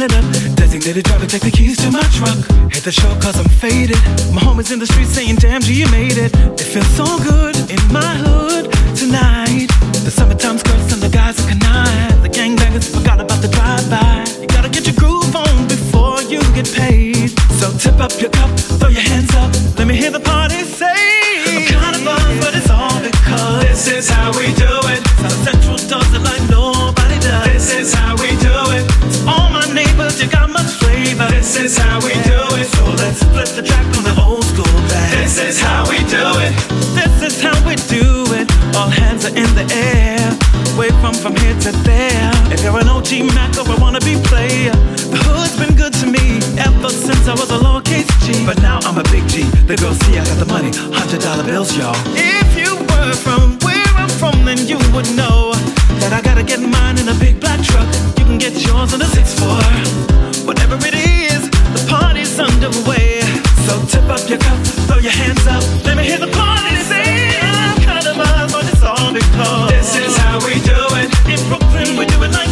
running up. Designated driver, take the keys to my truck. Hit the show cause I'm faded. My homies in the street saying, damn G, you made it. It feels so good in my hood tonight. The summertime skirts and the guys are Kangol. The gangbangers forgot about the drive-by. You gotta get your groove on before you get paid. So tip up your cup, throw your hands up. Let me hear the party say. I'm kinda bummed, but it's all because this is how we do it. This is how we do it. So let's the track on the old school. This is how we do it. This is how we do it. All hands are in the air. From from here to there. If you're an OG Mac or a wannabe player, the hood's been good to me ever since I was a lowercase G. But now I'm a big G. The girls see I got the money, hundred dollar bills, y'all. If you were from where I'm from, then you would know that I gotta get mine in a big black truck. You can get yours in a six four. So tip up your cup, throw your hands up. Let me hear the party say, I'm kind of but it's all because this is how we do it. In Brooklyn, we do it like